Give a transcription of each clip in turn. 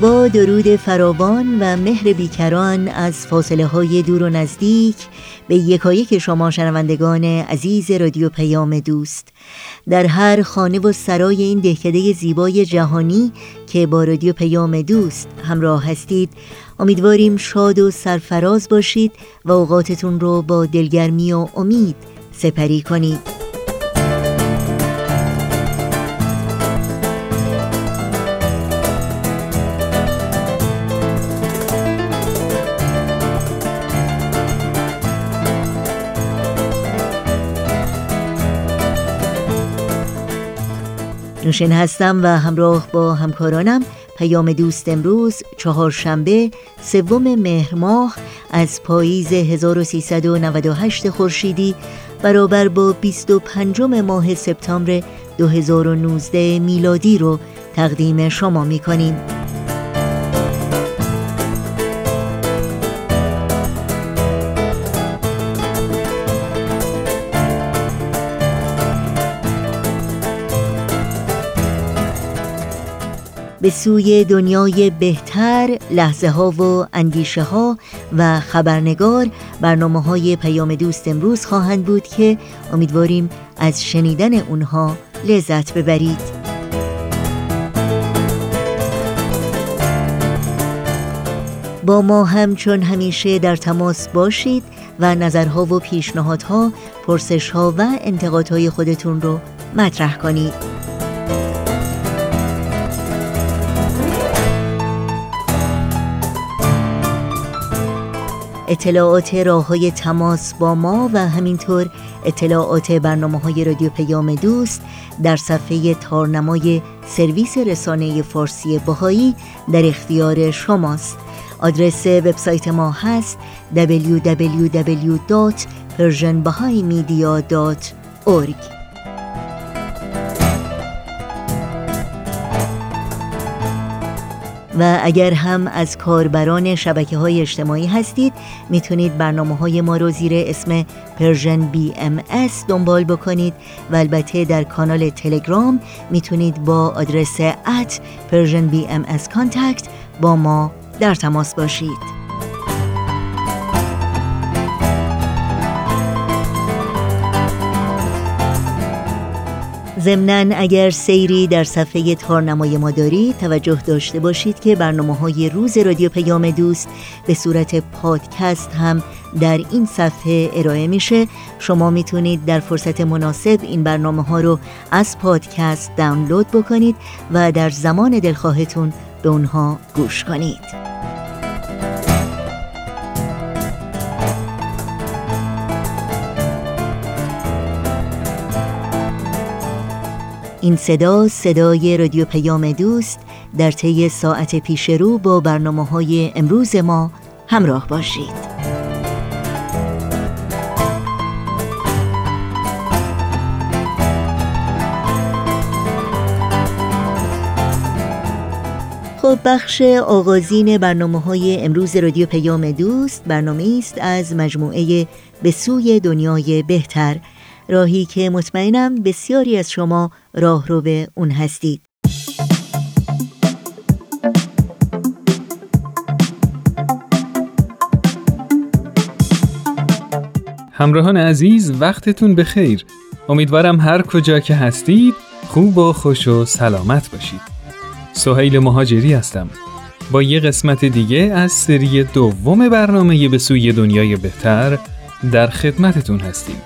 با درود فراوان و مهر بیکران از فاصله های دور و نزدیک به یکایک شما شنوندگان عزیز رادیو پیام دوست. در هر خانه و سرای این دهکده زیبای جهانی که با رادیو پیام دوست همراه هستید امیدواریم شاد و سرفراز باشید و اوقاتتون رو با دلگرمی و امید سپری کنید. نوشین هستم و همراه با همکارانم پیام دوست امروز چهارشنبه سوم مهر ماه از پاییز 1398 خورشیدی برابر با 25 ماه سپتامبر 2019 میلادی رو تقدیم شما می کنیم. به سوی دنیای بهتر لحظه ها و اندیشه ها و خبرنگار برنامه های پیام دوست امروز خواهند بود که امیدواریم از شنیدن اونها لذت ببرید. با ما همچون همیشه در تماس باشید و نظرها و پیشنهادها، پرسشها و انتقادهای خودتون رو مطرح کنید. اطلاعات راه های تماس با ما و همینطور اطلاعات برنامه های رادیو پیام دوست در صفحه تارنمای سرویس رسانه فارسی باهایی در اختیار شماست. آدرس وبسایت ما هست www.persianbahaimedia.org و اگر هم از کاربران شبکه های اجتماعی هستید می‌تونید برنامه های ما رو زیر اسم Persian BM دنبال بکنید و البته در کانال تلگرام می‌تونید با آدرس at Persian BM با ما در تماس باشید. ضمنا اگر سیری در صفحه تارنمای ما دارید توجه داشته باشید که برنامه های روز رادیو پیام دوست به صورت پادکست هم در این صفحه ارائه میشه. شما می‌تونید در فرصت مناسب این برنامه ها رو از پادکست دانلود بکنید و در زمان دلخواهتون به اونها گوش کنید. این صدا صدای رادیو پیام دوست در طی ساعت پیش رو با برنامه های امروز ما همراه باشید. خب بخش آغازین برنامه های امروز رادیو پیام دوست برنامه است از مجموعه به سوی دنیای بهتر راهی که مطمئنم بسیاری از شما راه رو به اون هستید. همراهان عزیز وقتتون بخیر. امیدوارم هر کجا که هستید خوب و خوش و سلامت باشید. سهیل مهاجری هستم. با یه قسمت دیگه از سری دوم برنامه به سوی دنیای بهتر در خدمتتون هستیم.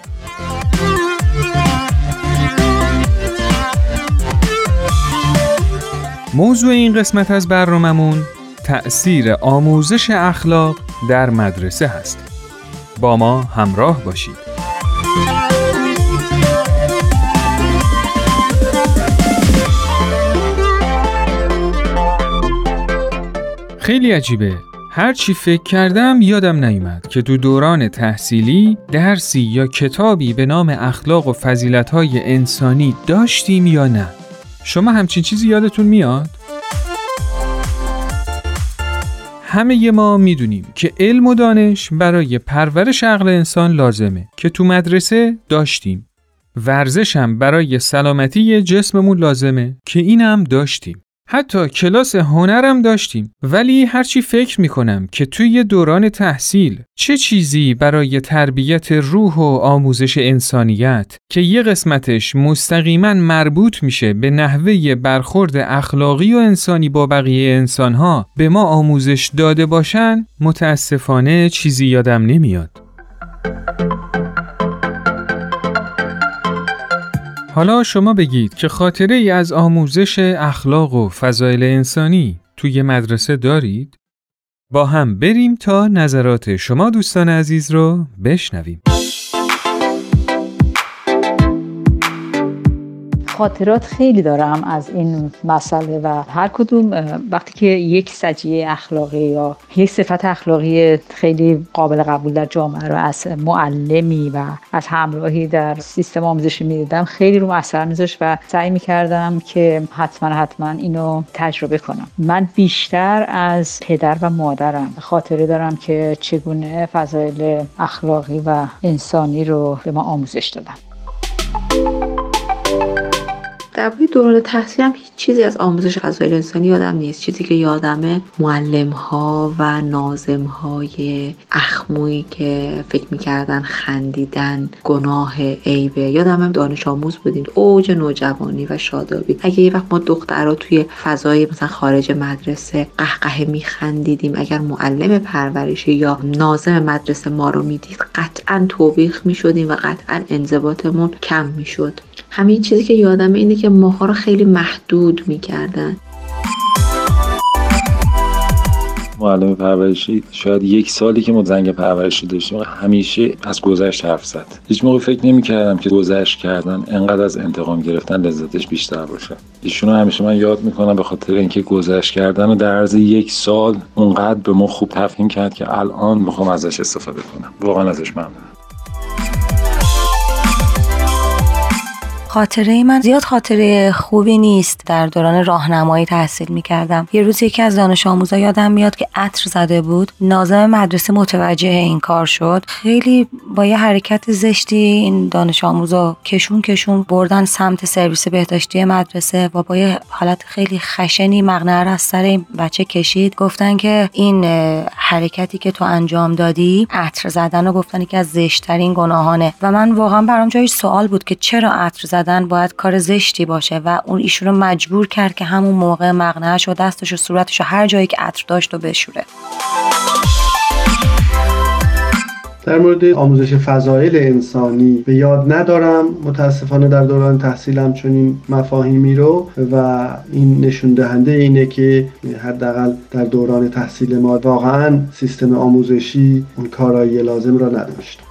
موضوع این قسمت از برنامهمون تأثیر آموزش اخلاق در مدرسه هست. با ما همراه باشید. خیلی عجیبه هر چی فکر کردم یادم نیومد که تو دوران تحصیلی درسی یا کتابی به نام اخلاق و فضیلت‌های انسانی داشتیم یا نه شما همچین چیزی یادتون میاد؟ همه ما می‌دونیم که علم و دانش برای پرورش عقل انسان لازمه که تو مدرسه داشتیم ورزش هم برای سلامتی جسممون لازمه که اینم داشتیم حتی کلاس هنرم داشتیم ولی هرچی فکر می‌کنم که توی دوران تحصیل چه چیزی برای تربیت روح و آموزش انسانیت که یه قسمتش مستقیما مربوط میشه به نحوه برخورد اخلاقی و انسانی با بقیه انسانها به ما آموزش داده باشن متاسفانه چیزی یادم نمیاد. حالا شما بگید که خاطره ای از آموزش اخلاق و فضایل انسانی توی مدرسه دارید؟ با هم بریم تا نظرات شما دوستان عزیز رو بشنویم. خاطرات خیلی دارم از این مسئله و هر کدوم وقتی که یک سجیه اخلاقی یا یک صفت اخلاقی خیلی قابل قبول در جامعه رو از معلمی و از همراهی در سیستم آموزشی می‌دیدم خیلی رو اثر میذاشت و سعی می‌کردم که حتما حتما اینو تجربه کنم. من بیشتر از پدر و مادرم خاطره دارم که چگونه فضایل اخلاقی و انسانی رو به ما آموزش دادن. درباره دوران تحصیل هیچ چیزی از آموزش فضایل انسانی یادم نیست. چیزی که یادمه معلم ها و نازم های اخمویی که فکر می‌کردن خندیدن گناه عیبه. یادم هم دانش آموز بودیم. اوج نوجوانی و شادابی. اگه یه وقت ما دخترها توی فضای مثلا خارج مدرسه قهقه میخندیدیم اگر معلم پرورشی یا نازم مدرسه ما رو می‌دید قطعا توبیخ می‌شدیم و قطعا انضباطمون کم می‌شد. همین چیزی که یادمه اینه که ماها رو خیلی محدود می‌کردن. معلم پرورشی شاید یک سالی که ما زنگ پرورشی داشتیم همیشه از گذشت حرف زد. هیچ موقع فکر نمی کردم که گذشت کردن انقدر از انتقام گرفتن لذتش بیشتر باشه. ایشون همیشه من یاد می‌کنم به خاطر اینکه گذشت کردن و در عرض یک سال اونقدر به ما خوب تفهیم کرد که الان می‌خوام ازش استفاده کنم. واقعا ازش ممنونم. خاطره من زیاد خاطره خوبی نیست. در دوران راهنمایی تحصیل می کردم یه روز یکی از دانش آموزا یادم میاد که عطر زده بود. نازم مدرسه متوجه این کار شد. خیلی با یه حرکت زشتی این دانش آموزا کشون کشون بردن سمت سرویس بهداشتی مدرسه و با یه حالت خیلی خشنی مقنعه از سر این بچه کشید. گفتن که این حرکتی که تو انجام دادی عطر زدن و گفتن که از زشتترین گناهانه. و من واقعا برام جای سوال بود که چرا عطر زدن باید کار زشتی باشه و اون ایشون رو مجبور کرد که همون موقع مقنعش و دستش و صورتش و هر جایی که عطر داشت و بشوره. در مورد آموزش فضایل انسانی به یاد ندارم. متاسفانه در دوران تحصیلم چنین مفاهیمی رو و این نشون دهنده اینه که حداقل در دوران تحصیل ما واقعا سیستم آموزشی اون کارایی لازم را نداشت.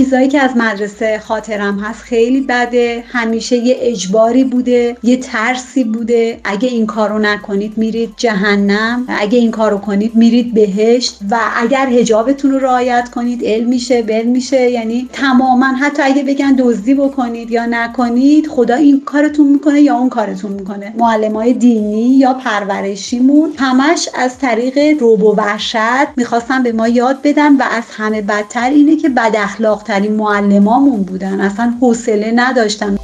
چیزایی که از مدرسه خاطرم هست خیلی بده. همیشه یه اجباری بوده یه ترسی بوده. اگه این کارو نکنید میرید جهنم. اگه این کارو کنید میرید بهشت. و اگر هجابتون رو رعایت کنید علم میشه بل میشه. یعنی تماما حتی اگه بگن دزدی بکنید یا نکنید خدا این کارتون می‌کنه یا اون کارتون می‌کنه. معلم های دینی یا پرورشیمون همش از طریق روب و وحشت می‌خواستن به ما یاد بدن و از همه بدتر اینه که بد اخلاق ترین معلمامون بودن. اصلا حوصله نداشتن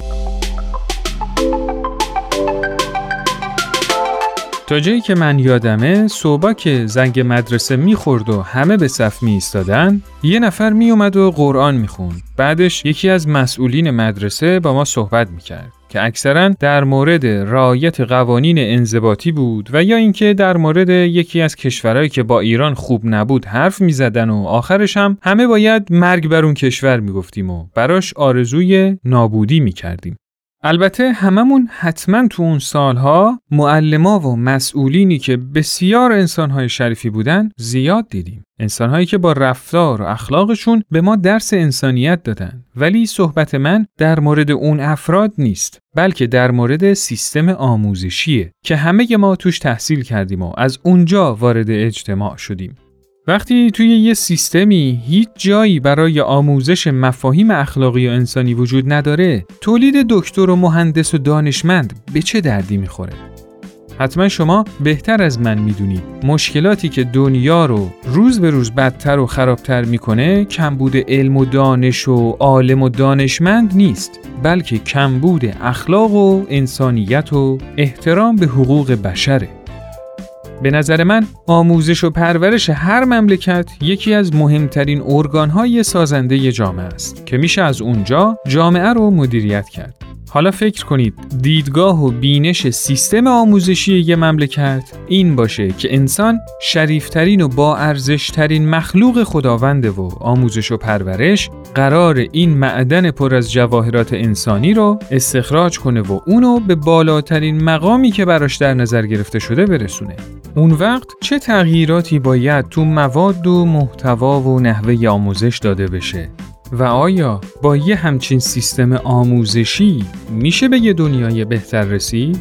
تا جایی که من یادمه صبح که زنگ مدرسه می‌خورد و همه به صف می ایستادن یه نفر می اومد و قرآن می‌خوند. بعدش یکی از مسئولین مدرسه با ما صحبت می‌کرد. که اکثرا در مورد رعایت قوانین انضباطی بود و یا اینکه در مورد یکی از کشورهایی که با ایران خوب نبود حرف می‌زدن و آخرش هم همه باید مرگ بر اون کشور می‌گفتیم و براش آرزوی نابودی می‌کردیم. البته هممون حتما تو اون سالها معلما و مسئولینی که بسیار انسانهای شریفی بودن زیاد دیدیم. انسانهایی که با رفتار و اخلاقشون به ما درس انسانیت دادن. ولی صحبت من در مورد اون افراد نیست. بلکه در مورد سیستم آموزشیه که همه ما توش تحصیل کردیم و از اونجا وارد اجتماع شدیم. وقتی توی یه سیستمی هیچ جایی برای آموزش مفاهیم اخلاقی و انسانی وجود نداره تولید دکتر و مهندس و دانشمند به چه دردی می‌خوره؟ حتما شما بهتر از من می‌دونید مشکلاتی که دنیا رو روز به روز بدتر و خرابتر می‌کنه کمبود علم و دانش و عالم و دانشمند نیست بلکه کمبود اخلاق و انسانیت و احترام به حقوق بشره به نظر من آموزش و پرورش هر مملکت یکی از مهمترین ارگانهای سازنده جامعه است که میشه از اونجا جامعه رو مدیریت کرد. حالا فکر کنید دیدگاه و بینش سیستم آموزشی یه مملکت این باشه که انسان شریفترین و با ارزشترین مخلوق خداونده و آموزش و پرورش قرار این معدن پر از جواهرات انسانی رو استخراج کنه و اونو به بالاترین مقامی که براش در نظر گرفته شده برسونه. اون وقت چه تغییراتی باید تو مواد و محتوا و نحوه آموزش داده بشه و آیا با یه همچین سیستم آموزشی میشه به یه دنیای بهتر رسید؟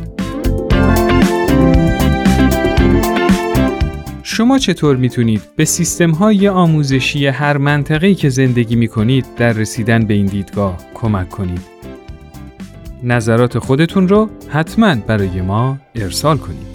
شما چطور می‌تونید به سیستم های آموزشی هر منطقه‌ای که زندگی می‌کنید در رسیدن به این دیدگاه کمک کنید؟ نظرات خودتون رو حتما برای ما ارسال کنید.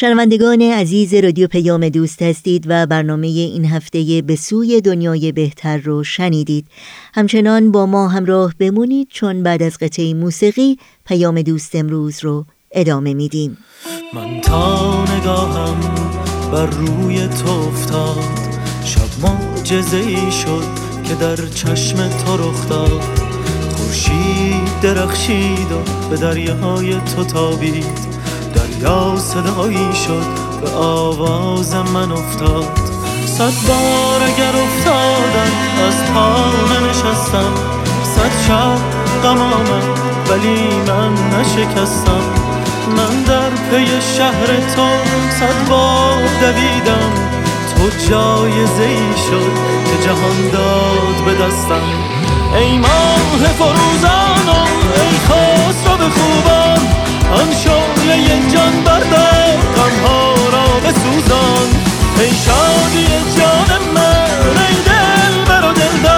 شنوندگان عزیز رادیو پیام دوست هستید و برنامه این هفته به سوی دنیای بهتر رو شنیدید. همچنان با ما همراه بمونید چون بعد از قطعه موسیقی پیام دوست امروز رو ادامه میدیم. من تا نگاهم بر روی تو افتاد. شب معجزه ای شد که در چشم تو رخ داد. خورشید درخشید و به دریاهای تو تابید. یا صدایی شد به آواز من افتاد. صد بار اگر افتادم از پا نشستم. صد شب غم ولی من نشکستم. من در پی شهر تو صد بار دویدم. تو جایزه ای شد که جهان داد به دستم. ای ماه فروزان و ای خسرو به خوبان آن شعله جان بردار غمها را بسوزان. ای شادی جان من ای دل بر و دلدار.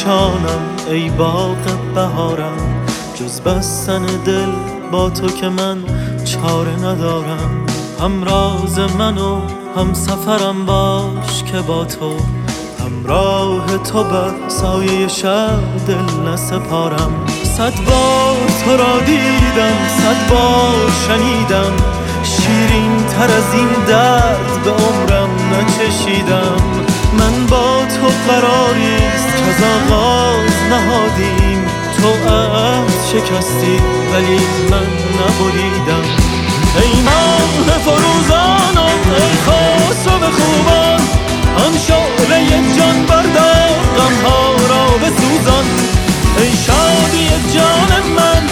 جوشانم ای باغ بهارم. جز بستن دل با تو که من چاره ندارم. هم راز من و هم سفرم باش که با تو. همراه تو بر سایه شب دل نسپارم. صد بار تو را دیدم صد بار شنیدم. شیرین تر از این درد به عمرم نچشیدم. من با تو قراریست که از آغاز نهادیم. تو عهد شکستی ولی من نبریدم. ای ماه فروزان و ای خسرو خوبان آن شعله جان بردار غمها را بسوزان. ای شادی جان من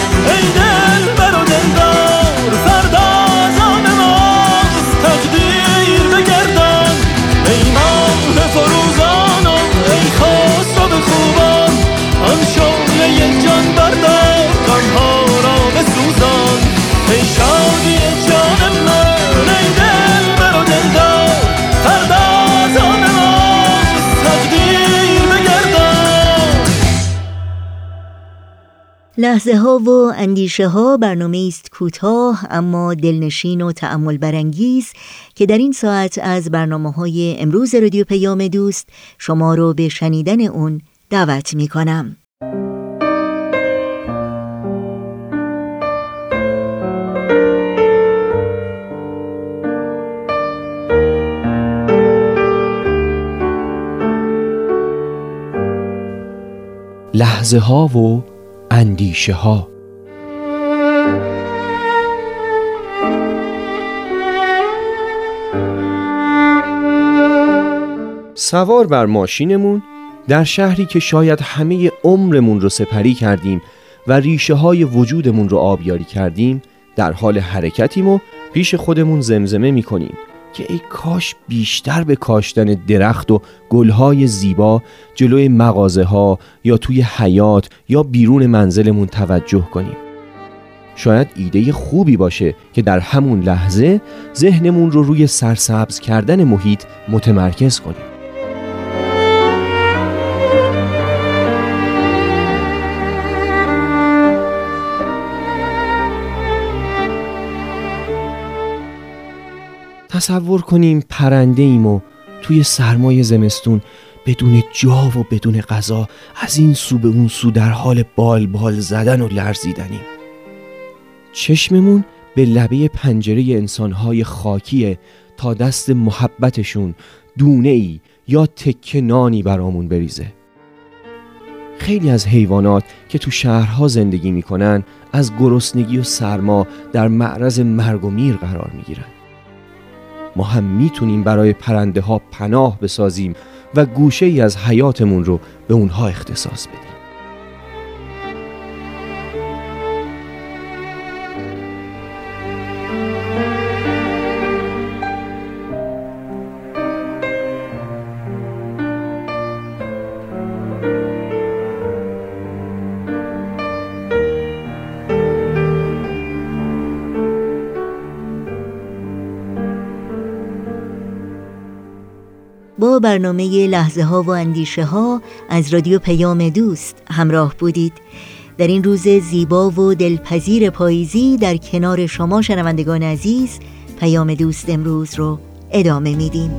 لحظه ها و اندیشه ها برنامه است کوتاه اما دلنشین و تأمل برانگیز که در این ساعت از برنامه های امروز رادیو پیام دوست شما رو به شنیدن اون دعوت می کنم. لحظه ها و اندیشه ها سوار بر ماشینمون در شهری که شاید همه عمرمون رو سپری کردیم و ریشه های وجودمون رو آبیاری کردیم در حال حرکتیم و پیش خودمون زمزمه می کنیم که ای کاش بیشتر به کاشتن درخت و گلهای زیبا جلوی مغازه ها یا توی حیات یا بیرون منزلمون توجه کنیم. شاید ایده خوبی باشه که در همون لحظه ذهنمون رو روی سرسبز کردن محیط متمرکز کنیم. تصور کنیم پرنده ایم و توی سرمای زمستون بدون جا و بدون غذا از این سو به اون سو در حال بال بال زدن و لرزیدنیم. چشممون به لبه پنجره انسانهای خاکیه تا دست محبتشون دونه ای یا تکه نانی برامون بریزه. خیلی از حیوانات که تو شهرها زندگی می‌کنن از گرسنگی و سرما در معرض مرگ و میر قرار می‌گیرن. ما هم می‌تونیم برای پرنده ها پناه بسازیم و گوشه ای از حیاتمون رو به اونها اختصاص بدیم. برنامه لحظه ها و اندیشه ها از رادیو پیام دوست همراه بودید. در این روز زیبا و دلپذیر پاییزی در کنار شما شنوندگان عزیز پیام دوست امروز رو ادامه میدیم.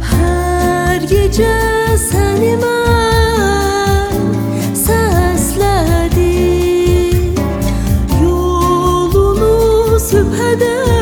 هر Yolunu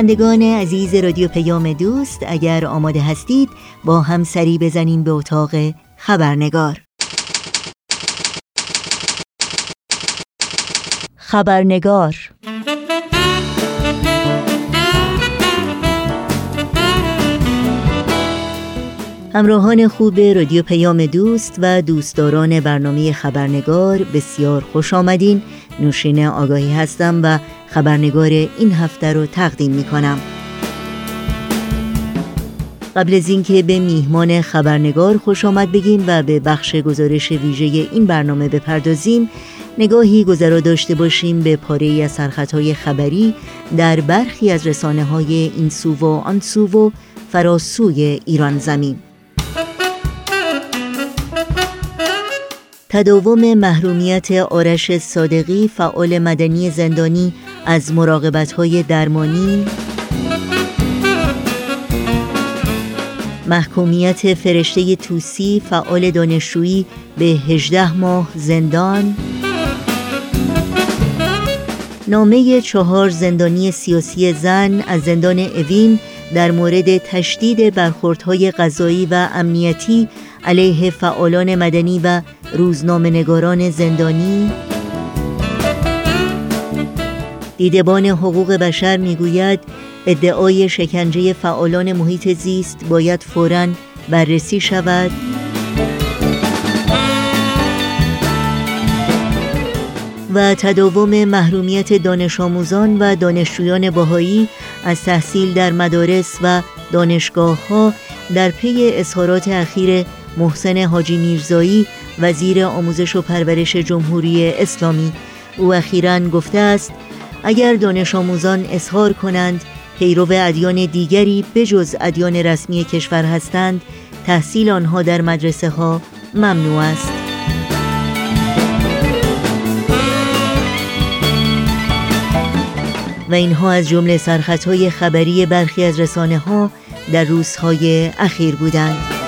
شنوندگان عزیز رادیو پیام دوست اگر آماده هستید با هم سری بزنیم به اتاق خبرنگار. خبرنگار. همراهان خوب رادیو پیام دوست و دوستداران برنامه خبرنگار بسیار خوش آمدین. نوشین آگاهی هستم و خبرنگار این هفته رو تقدیم می کنم قبل از اینکه به میهمان خبرنگار خوش آمد بگیم و به بخش گزارش ویژه این برنامه بپردازیم نگاهی گذرا داشته باشیم به پاره از سرخطهای خبری در برخی از رسانه های این سو و آن سو و فراسوی ایران زمین. تداوم محرومیت آرش صادقی فعال مدنی زندانی از مراقبت درمانی. محکومیت فرشته توسی فعال دانشجویی به 18 ماه زندان. نامه چهار زندانی سیاسی زن از زندان اوین در مورد تشدید برخوردهای غذایی و امنیتی علیه فعالان مدنی و روزنامه نگاران زندانی. دیدبان حقوق بشر می‌گوید ادعای شکنجه فعالان محیط زیست باید فوراً بررسی شود. و تداوم محرومیت دانش آموزان و دانشجویان باهایی از تحصیل در مدارس و دانشگاه ها در پی اظهارات اخیر محسن حاجی میرزایی وزیر آموزش و پرورش جمهوری اسلامی او اخیرا گفته است اگر دانش آموزان اظهار کنند پیرو ادیان دیگری بجز ادیان رسمی کشور هستند تحصیل آنها در مدرسه ها ممنوع است. و اینها از جمله سرخطهای خبری برخی از رسانه ها در روزهای اخیر بودند.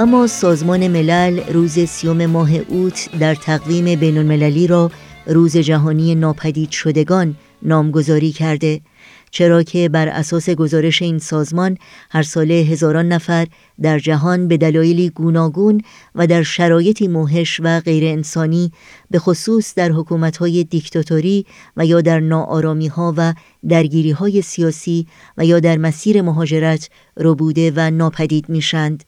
اما سازمان ملل روز سیوم ماه اوت در تقویم بین المللی را روز جهانی ناپدید شدگان نامگذاری کرده چرا که بر اساس گزارش این سازمان هر ساله هزاران نفر در جهان به دلایلی گوناگون و در شرایطی موهش و غیر انسانی به خصوص در حکومت‌های دیکتاتوری و یا در ناآرامی‌ها و درگیری‌های سیاسی و یا در مسیر مهاجرت ربوده و ناپدید میشند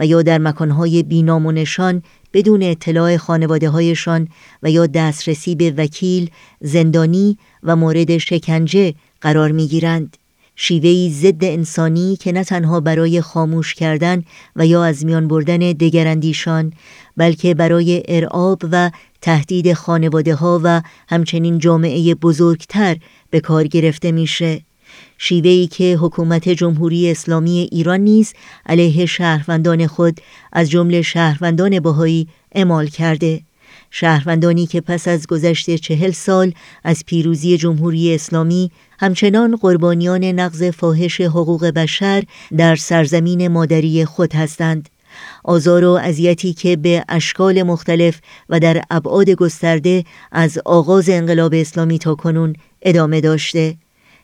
و یا در مکانهای بینام و نشان بدون اطلاع خانواده هایشان و یا دسترسی به وکیل، زندانی و مورد شکنجه قرار می گیرند. شیوهی ضد انسانی که نه تنها برای خاموش کردن و یا از میان بردن دگراندیشان بلکه برای ارعاب و تهدید خانواده ها و همچنین جامعه بزرگتر به کار گرفته میشه. شیوهی که حکومت جمهوری اسلامی ایران نیز علیه شهروندان خود از جمله شهروندان بهایی اعمال کرده. شهروندانی که پس از گذشت چهل سال از پیروزی جمهوری اسلامی همچنان قربانیان نقض فاحش حقوق بشر در سرزمین مادری خود هستند. آزار و اذیتی که به اشکال مختلف و در ابعاد گسترده از آغاز انقلاب اسلامی تا کنون ادامه داشته.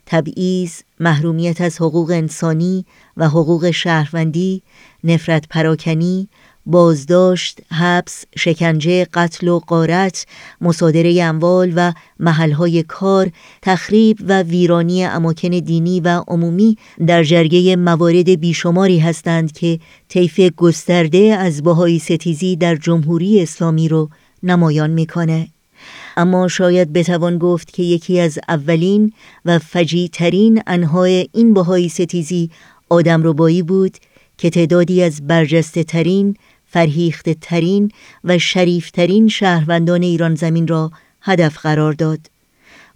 تبعیض، محرومیت از حقوق انسانی و حقوق شهروندی، نفرت پراکنی، بازداشت، حبس، شکنجه، قتل و قارت، مصادره اموال و محلهای کار، تخریب و ویرانی اماکن دینی و عمومی در جرگه موارد بیشماری هستند که طیف گسترده از بهای ستیزی در جمهوری اسلامی رو نمایان می‌کنه. اما شاید بتوان گفت که یکی از اولین و فجی ترین انهای این بهای ستیزی آدم ربایی بود که تعدادی از برجسته ترین، فرهیخته ترین و شریف ترین شهروندان ایران زمین را هدف قرار داد.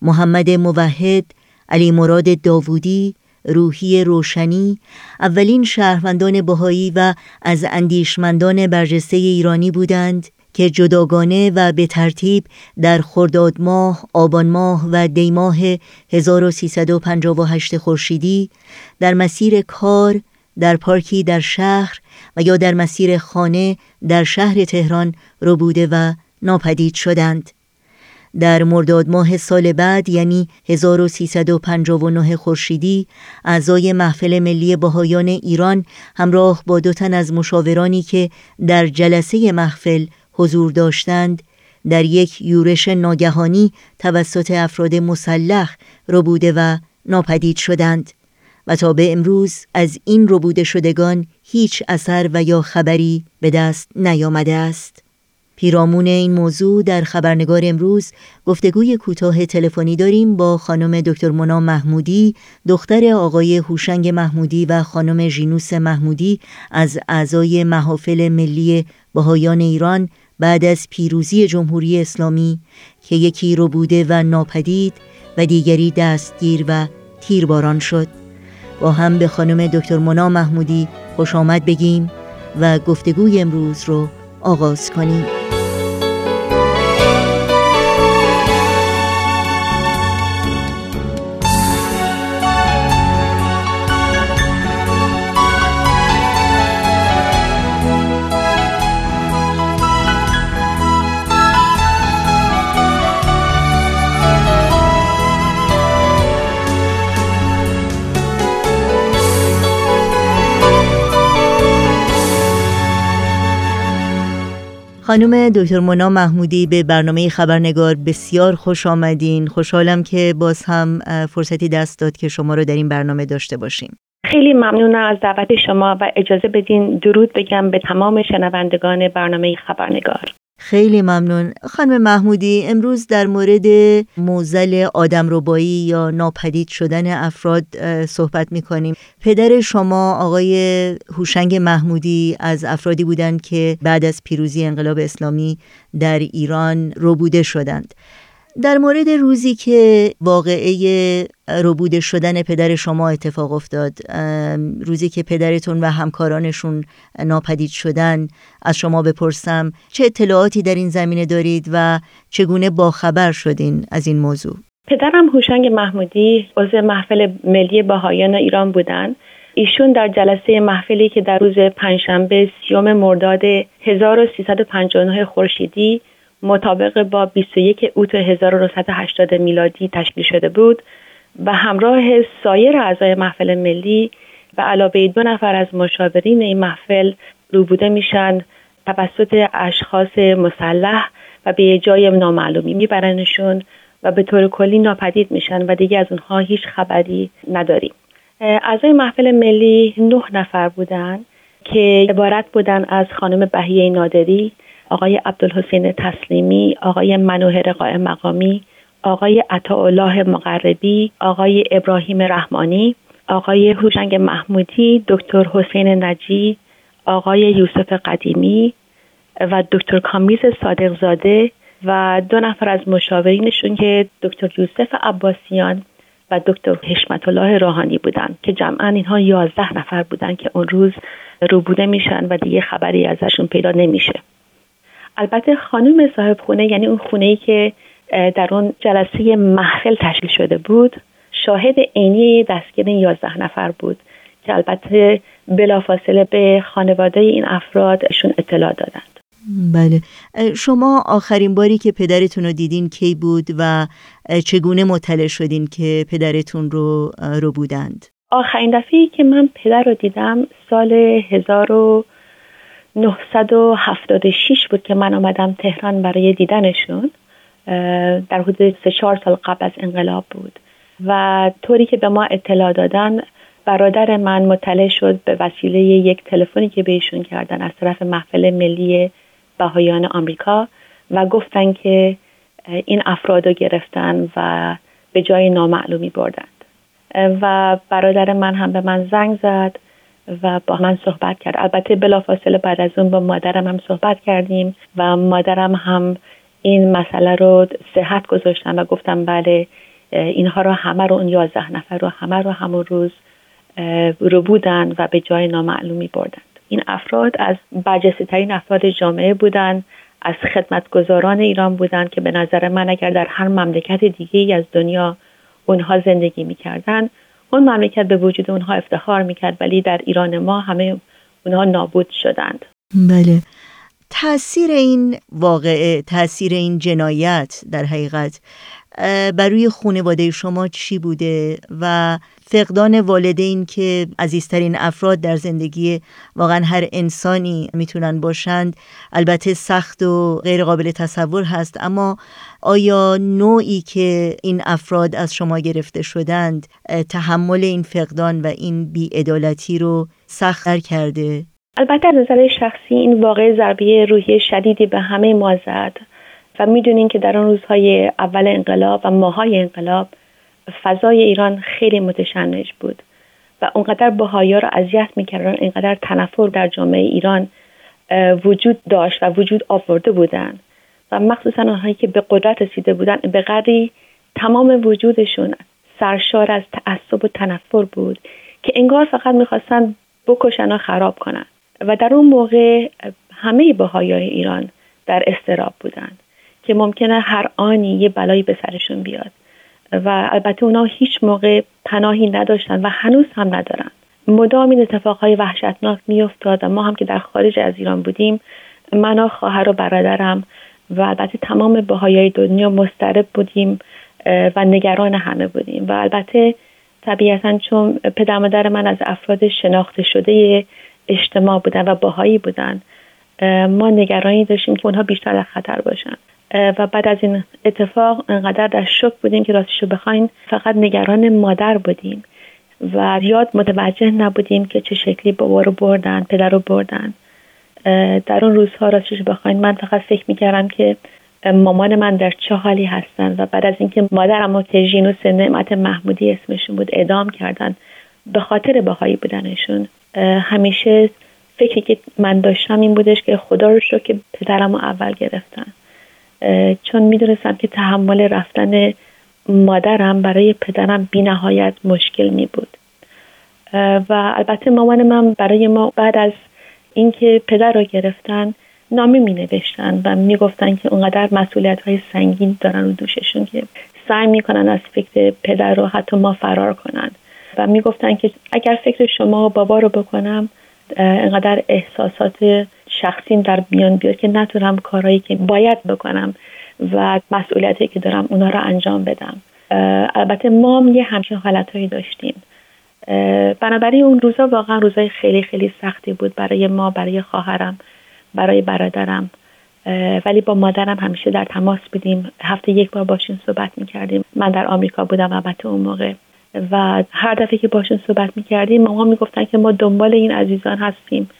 محمد موحد، علی مراد داوودی، روحی روشنی، اولین شهروندان بهایی و از اندیشمندان برجسته ایرانی بودند که جداگانه و به ترتیب در خرداد ماه، آبان ماه و دیماه 1358 خورشیدی در مسیر کار، در پارکی در شهر و یا در مسیر خانه در شهر تهران رو بوده و ناپدید شدند. در مرداد ماه سال بعد یعنی 1359 خورشیدی اعضای محفل ملی بهایان ایران همراه با دو تن از مشاورانی که در جلسه محفل حضور داشتند در یک یورش ناگهانی توسط افراد مسلح ربوده و ناپدید شدند و تا به امروز از این ربوده شدگان هیچ اثر و یا خبری به دست نیامده است. پیرامون این موضوع در خبرنگار امروز گفتگوی کوتاه تلفنی داریم با خانم دکتر مونا محمودی دختر آقای هوشنگ محمودی و خانم ژینوس محمودی از اعضای محافل ملی بهایان ایران بعد از پیروزی جمهوری اسلامی که یکی رو بوده و ناپدید و دیگری دستگیر و تیرباران شد. با هم به خانم دکتر مونا محمودی خوش آمد بگیم و گفتگوی امروز رو آغاز کنیم. خانم دکتر مونا محمودی به برنامه خبرنگار بسیار خوش آمدین. خوشحالم که باز هم فرصتی دست داد که شما رو در این برنامه داشته باشیم. خیلی ممنونم از دعوت شما و اجازه بدین درود بگم به تمام شنوندگان برنامه خبرنگار. خیلی ممنون. خانم محمودی امروز در مورد موزل آدم ربایی یا ناپدید شدن افراد صحبت می کنیم پدر شما آقای هوشنگ محمودی از افرادی بودند که بعد از پیروزی انقلاب اسلامی در ایران ربوده شدند. در مورد روزی که واقعه ربوده شدن پدر شما اتفاق افتاد روزی که پدرتون و همکارانشون ناپدید شدن از شما بپرسم چه اطلاعاتی در این زمینه دارید و چگونه باخبر شدین از این موضوع؟ پدرم هوشنگ محمودی عضو محفل ملی باهایان ایران بودند ایشون در جلسه محفلی که در روز پنجشنبه سیوم مرداد 1359 خورشیدی مطابق با 21 اوت 1980 میلادی تشکیل شده بود و همراه سایر اعضای محفل ملی و علاوه دو نفر از مشاورین این محفل روبوده میشن توسط اشخاص مسلح و به جای نامعلومی میبرنشون و به طور کلی ناپدید میشن و دیگه از اونها هیچ خبری نداریم. اعضای محفل ملی نه نفر بودن که عبارت بودن از خانم بهیه نادری آقای عبدالحسین تسلیمی آقای منوهر قائم مقامی آقای عطاالله مقربی آقای ابراهیم رحمانی آقای هوشنگ محمودی دکتر حسین نجی آقای یوسف قدیمی و دکتر کامیز صادقزاده و دو نفر از مشاورینشون که دکتر یوسف عباسیان و دکتر حشمت الله راهانی بودند که جمعا اینها یازده نفر بودند که اون روز روبوده میشن و دیگه خبری ازشون پیدا نمیشه. البته خانم صاحب خونه یعنی اون خونه ای که در اون جلسه محفل تشکیل شده بود شاهد عینی دستگیر یازده نفر بود که البته بلافاصله به خانواده این افرادشون اطلاع دادند. بله. شما آخرین باری که پدرتون رو دیدین کی بود و چگونه مطلع شدین که پدرتون رو رو بودند؟ آخرین دفعه که من پدر رو دیدم سال 1976 بود که من آمدم تهران برای دیدنشون در حدود سه چهار سال قبل از انقلاب بود. و طوری که به ما اطلاع دادن برادر من مطلع شد به وسیله یک تلفنی که بهشون کردن از طرف محفل ملی بهایان آمریکا و گفتن که این افراد رو گرفتن و به جای نامعلومی بردند. و برادر من هم به من زنگ زد. و با من صحبت کرد. البته بلافاصله بعد از اون با مادرم هم صحبت کردیم و مادرم هم این مسئله رو صحت گذاشتن و گفتم بله اینها رو همه رو اون یازده نفر رو همه رو همون روز رو بودن و به جای نامعلومی بردند این افراد از برجسته ترین افراد جامعه بودند از خدمتگزاران ایران بودند که به نظر من اگر در هر مملکت دیگه ای از دنیا اونها زندگی می‌کردن اون مملکت به وجود اونها افتخار می‌کرد ولی در ایران ما همه اونها نابود شدند. بله. تاثیر این واقعه تاثیر این جنایت در حقیقت بر روی خانواده شما چی بوده و فقدان والدین که عزیزترین افراد در زندگی واقعا هر انسانی می‌تونن باشند البته سخت و غیر قابل تصور هست اما آیا نوعی که این افراد از شما گرفته شدند تحمل این فقدان و این بیعدالتی رو سختتر کرده؟ البته از نظر شخصی این واقع ضربه روحی شدیدی به همه ما زد و می‌دونین که در آن روزهای اول انقلاب و ماهای انقلاب فضای ایران خیلی متشنج بود و اونقدر بهایا رو اذیت می‌کردن اینقدر تنفر در جامعه ایران وجود داشت و وجود آورده بودند و مخصوصا آنهایی که به قدرت رسیده بودن به قدری تمام وجودشون سرشار از تعصب و تنفر بود که انگار فقط می‌خواستن بکشن و خراب کنن. و در اون موقع همه بهایای ایران در استراب بودند که ممکنه هر آنی یه بلایی به سرشون بیاد. و البته اونا هیچ موقع پناهی نداشتن و هنوز هم ندارن. مدام این اتفاقهای وحشتناک میافتاد و ما هم که در خارج از ایران بودیم من و خواهر و برادرم و البته تمام بهایای دنیا مسترب بودیم و نگران همه بودیم. و البته طبیعتا چون پدر مادر من از افراد شناخته شده اجتماع بودن و باهایی بودن ما نگرانی داشتیم که اونها بیشتر در خطر باشن. و بعد از این اتفاق انقدر در شک بودیم که راستشو بخواین فقط نگران مادر بودیم و یاد متوجه نبودیم که چه شکلی بابا رو بردن پدر رو بردن. در اون روزها راستش بخواین من فقط فکر می‌کردم که مامان من در چه حالی هستن و بعد از اینکه مادرم که ژینوس نعمت محمودی اسمشون بود اعدام کردن به خاطر بهایی بودنشون. همیشه فکری که من داشتم این بودش که خدا رو شو که پدرم رو اول گرفتن. چون می‌دونستم که تحمل رفتن مادرم برای پدرم بی نهایت مشکل می بود و البته مامان من برای ما بعد از اینکه پدر رو گرفتن نامی می نوشتن و می گفتن که اونقدر مسئولیت های سنگین دارن رو دوششون که سعی می‌کنن از فکر پدر رو حتی ما فرار کنن. و می گفتن که اگر فکر شما بابا رو بکنم انقدر احساسات شخصیم در میان بیاد که نتونم کارهایی که باید بکنم و مسئولیتی که دارم اونا رو انجام بدم. البته ما یه همچین حالتهایی داشتیم. بنابراین اون روزا واقعا روزای خیلی خیلی سختی بود برای ما برای خواهرم برای برادرم. ولی با مادرم همیشه در تماس بودیم. هفته یک بار باشون صحبت می‌کردیم. من در آمریکا بودم البته اون موقع. و هر دفعه که باشون صحبت می‌کردیم ماما می‌گفتن که ما دنبال این عزیزان هستیم.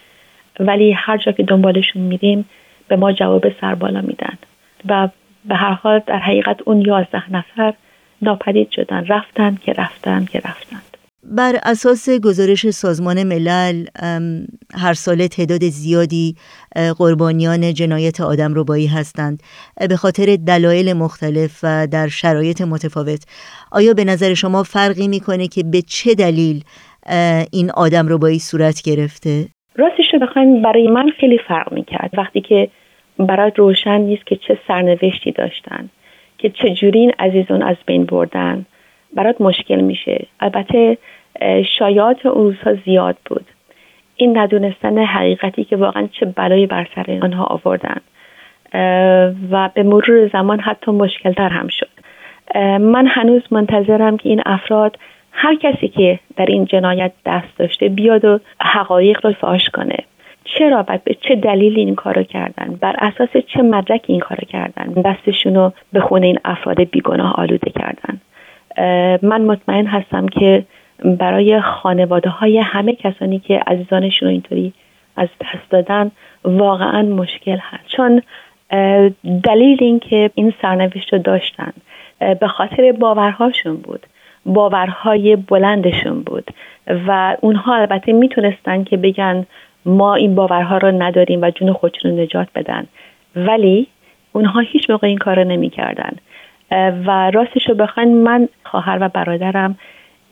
ولی هر جا که دنبالشون میریم به ما جواب سربالا میدن و به هر حال در حقیقت اون یازده نفر ناپدید شدن. رفتن که رفتن که رفتن. بر اساس گزارش سازمان ملل هر ساله تعداد زیادی قربانیان جنایت آدم ربایی هستند به خاطر دلایل مختلف و در شرایط متفاوت. آیا به نظر شما فرقی می‌کنه که به چه دلیل این آدم ربایی صورت گرفته؟ راستش رو بخواین برای من خیلی فرق می‌کرد. وقتی که برات روشن نیست که چه سرنوشتی داشتن که چجوری این عزیزان از بین بردن برات مشکل میشه. البته شایعات اون روزها زیاد بود. این ندونستن حقیقتی که واقعا چه بلایی بر سر آنها آوردن. و به مرور زمان حتی مشکلتر هم شد. من هنوز منتظرم که این افراد هر کسی که در این جنایت دست داشته بیاد و حقایق رو فاش کنه. چرا و به چه دلیلی این کارو کردن؟ بر اساس چه مدرکی این کارو کردن؟ دستشون رو به خونه این افراد بیگناه آلوده کردن. من مطمئن هستم که برای خانواده های همه کسانی که عزیزانشون رو اینطوری از دست دادن واقعا مشکل هست. چون دلیل اینکه این سرنوشت رو داشتن به خاطر باورهاشون بود. باورهای بلندشون بود. و اونها البته می‌تونستن که بگن ما این باورها رو نداریم و جون خودشون رو نجات بدن. ولی اونها هیچ موقع این کار رو نمی‌کردن و راستش رو بخواین من خواهر و برادرم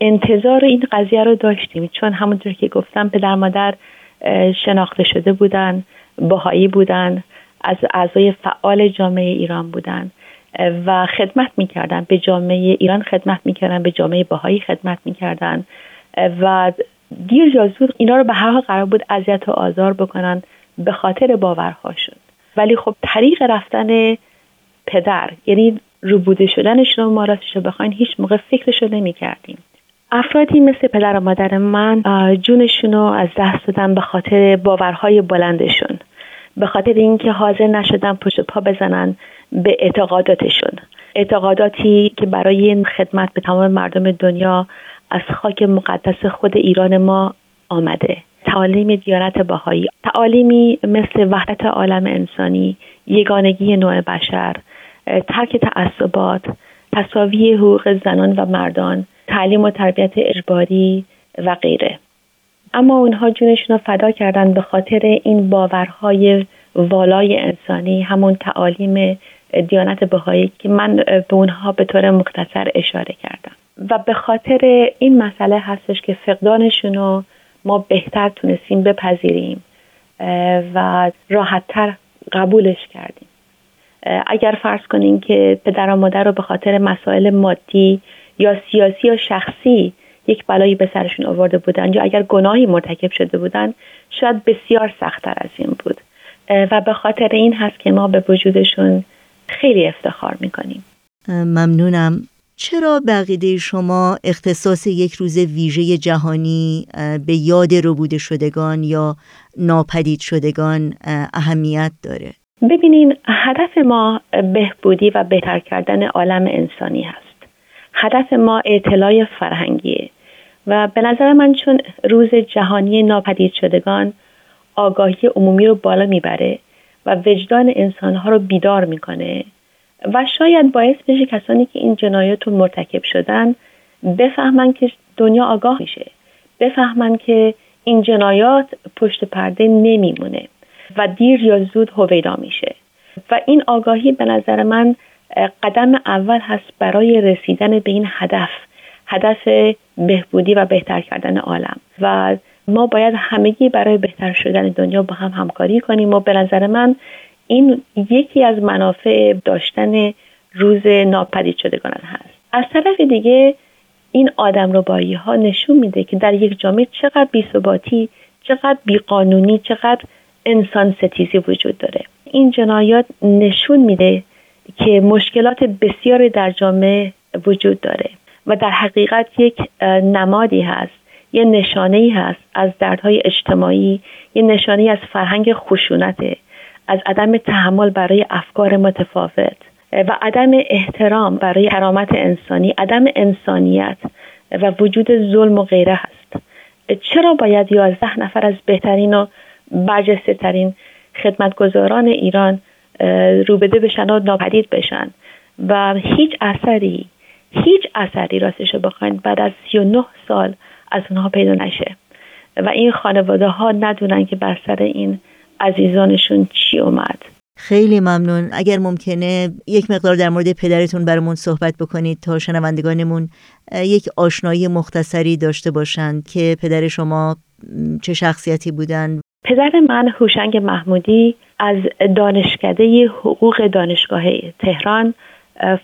انتظار این قضیه رو داشتیم. چون همونطور که گفتم پدر مادر شناخته شده بودن باهایی بودن از اعضای فعال جامعه ایران بودن. و خدمت می‌کردن. به جامعه ایران خدمت می‌کردن به جامعه باهایی خدمت می‌کردن. و دیر یا زود اینا رو به هر حال قرار بود اذیت و آزار بکنن به خاطر باورهاشون. ولی خب طریق رفتن پدر یعنی روبوده شدنش رو ما راستش رو بخواین هیچ موقع فکرش رو نمی کردیم افرادی مثل پدر و مادر من جونشون رو از دست دادن به خاطر باورهای بلندشون. به خاطر اینکه حاضر نشدن پشت پا بزنن. به اعتقاداتشون. اعتقاداتی که برای خدمت به تمام مردم دنیا از خاک مقدس خود ایران ما آمده. تعالیم دیانت باهایی تعالیمی مثل وحدت عالم انسانی یگانگی نوع بشر ترک تعصبات تصاوی حقوق زنان و مردان تعلیم و تربیت اجباری و غیره. اما اونها جونشون رو فدا کردن به خاطر این باورهای والای انسانی همون تعالیم دیانت بهایی که من به اونها به طور مختصر اشاره کردم. و به خاطر این مسئله هستش که فقدانشون رو ما بهتر تونستیم بپذیریم و راحتتر قبولش کردیم. اگر فرض کنیم که پدر و مادر رو به خاطر مسائل مادی یا سیاسی یا شخصی یک بلایی به سرشون آورده بودن یا اگر گناهی مرتکب شده بودن شاید بسیار سختتر از این بود. و به خاطر این هست که ما به وجودشون خیلی افتخار می‌کنیم. ممنونم. چرا بقیده شما اختصاص یک روز ویژه جهانی به یاد ربوده شدگان یا ناپدید شدگان اهمیت داره؟ ببینین هدف ما بهبودی و بهتر کردن عالم انسانی هست. هدف ما اطلاع فرهنگیه و به نظر من چون روز جهانی ناپدید شدگان آگاهی عمومی رو بالا می‌بره و وجدان انسانها رو بیدار می‌کنه و شاید باعث بشه کسانی که این جنایات رو مرتکب شدن بفهمن که دنیا آگاه میشه بفهمن که این جنایات پشت پرده نمیمونه و دیر یا زود هویدا میشه. و این آگاهی به نظر من قدم اول هست برای رسیدن به این هدف هدف بهبودی و بهتر کردن عالم. و ما باید همگی برای بهتر شدن دنیا با هم همکاری کنیم و به نظر من این یکی از منافع داشتن روز ناپدید شدگان هست. از طرف دیگه این آدم رو ها نشون میده که در یک جامعه چقدر بیثباتی چقدر بیقانونی چقدر انسان ستیزی وجود داره. این جنایات نشون میده که مشکلات بسیاری در جامعه وجود داره و در حقیقت یک نمادی هست. یه نشانه ای هست از دردهای اجتماعی یه نشانه از فرهنگ خشونته از عدم تحمل برای افکار متفاوت و عدم احترام برای کرامت انسانی عدم انسانیت و وجود ظلم و غیره هست. چرا باید یازده نفر از بهترین و برجسته ترین خدمتگزاران ایران روبده بشن و ناپدید بشن؟ و هیچ اثری هیچ اثری راستش بخواین بعد از 39 سال از اونها پیدا نشه. و این خانواده ها ندونن که بر سر این عزیزانشون چی اومد. خیلی ممنون. اگر ممکنه یک مقدار در مورد پدرتون برامون صحبت بکنید تا شنوندگانمون یک آشنایی مختصری داشته باشند که پدر شما چه شخصیتی بودن پدر من هوشنگ محمودی از دانشکده حقوق دانشگاه تهران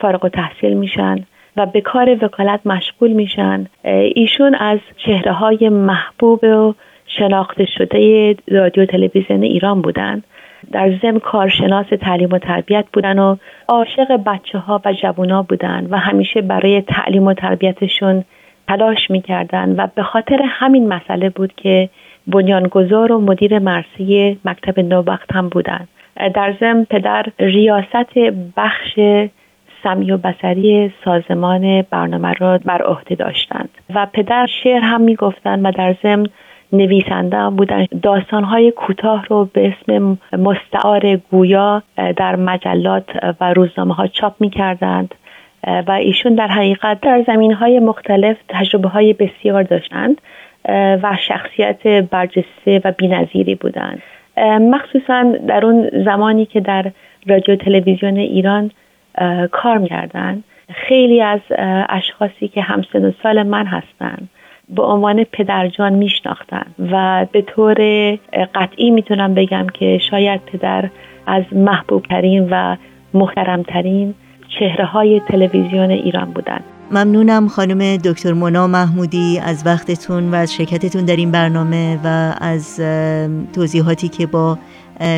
فارغ و تحصیل میشن. و به کار وکالت مشغول میشن. ایشون از چهره های محبوب و شناخته شده رادیو تلویزیون ایران بودند در ضمن کارشناس تعلیم و تربیت بودن و عاشق بچه ها و جوونا بودن و همیشه برای تعلیم و تربیتشون تلاش می‌کردن و به خاطر همین مسئله بود که بنیانگذار و مدیر مرسی مکتب نوبخت هم بودن. در ضمن پدر ریاست بخش سمی و بسری سازمان برنامه را بر عهده داشتند. و پدر شعر هم می‌گفتند و در ضمن نویسنده هم بودن داستانهای کوتاه رو به اسم مستعار گویا در مجلات و روزنامه ها چاپ می کردند و ایشون در حقیقت در زمین های مختلف تجربه های بسیار داشتند. و شخصیت برجسته و بینظیری بودند. مخصوصا در اون زمانی که در رادیو تلویزیون ایران کار کردن خیلی از اشخاصی که همسن و سال من هستند به عنوان پدرجان میشناختن و به طور قطعی می‌تونم بگم که شاید پدر از محبوبترین و محترمترین چهره های تلویزیون ایران بودند ممنونم خانم دکتر مونا محمودی از وقتتون و از شرکتتون در این برنامه و از توضیحاتی که با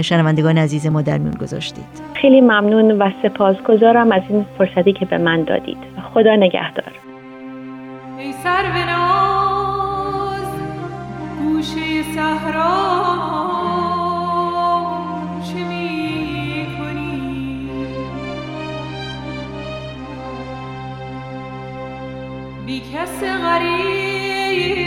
شنوندگان عزیز ما در میون گذاشتید. خیلی ممنون و سپاسگزارم از این فرصتی که به من دادید. خدا نگهدار. ای سر ناز گوشه صحرا چه می کنی بی کس غریب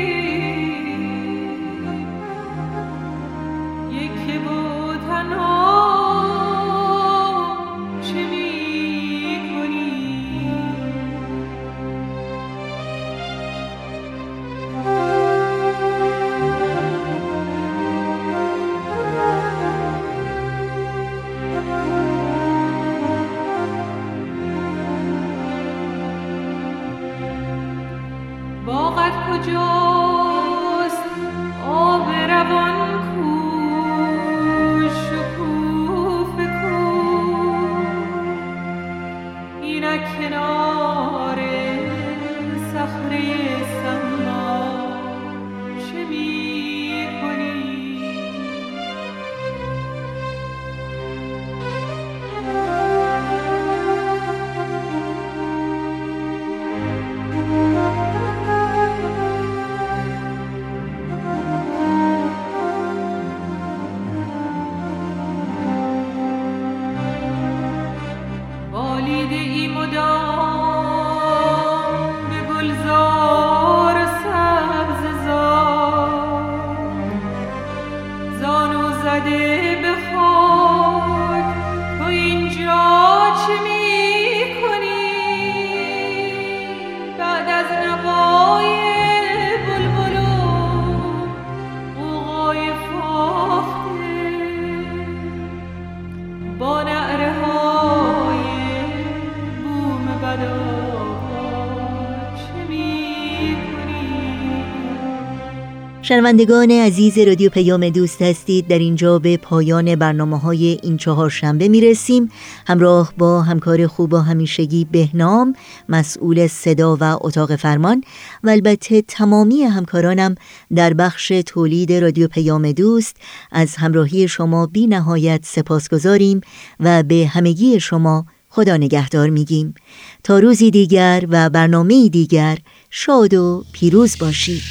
شنوندگان عزیز رادیو پیام دوست هستید. در اینجا به پایان برنامه های این چهار شنبه می رسیم همراه با همکار خوب و همیشگی بهنام مسئول صدا و اتاق فرمان و البته تمامی همکارانم در بخش تولید رادیو پیام دوست. از همراهی شما بی نهایت سپاس گذاریم و به همگی شما خدا نگهدار میگیم. تا روزی دیگر و برنامه دیگر شاد و پیروز باشید.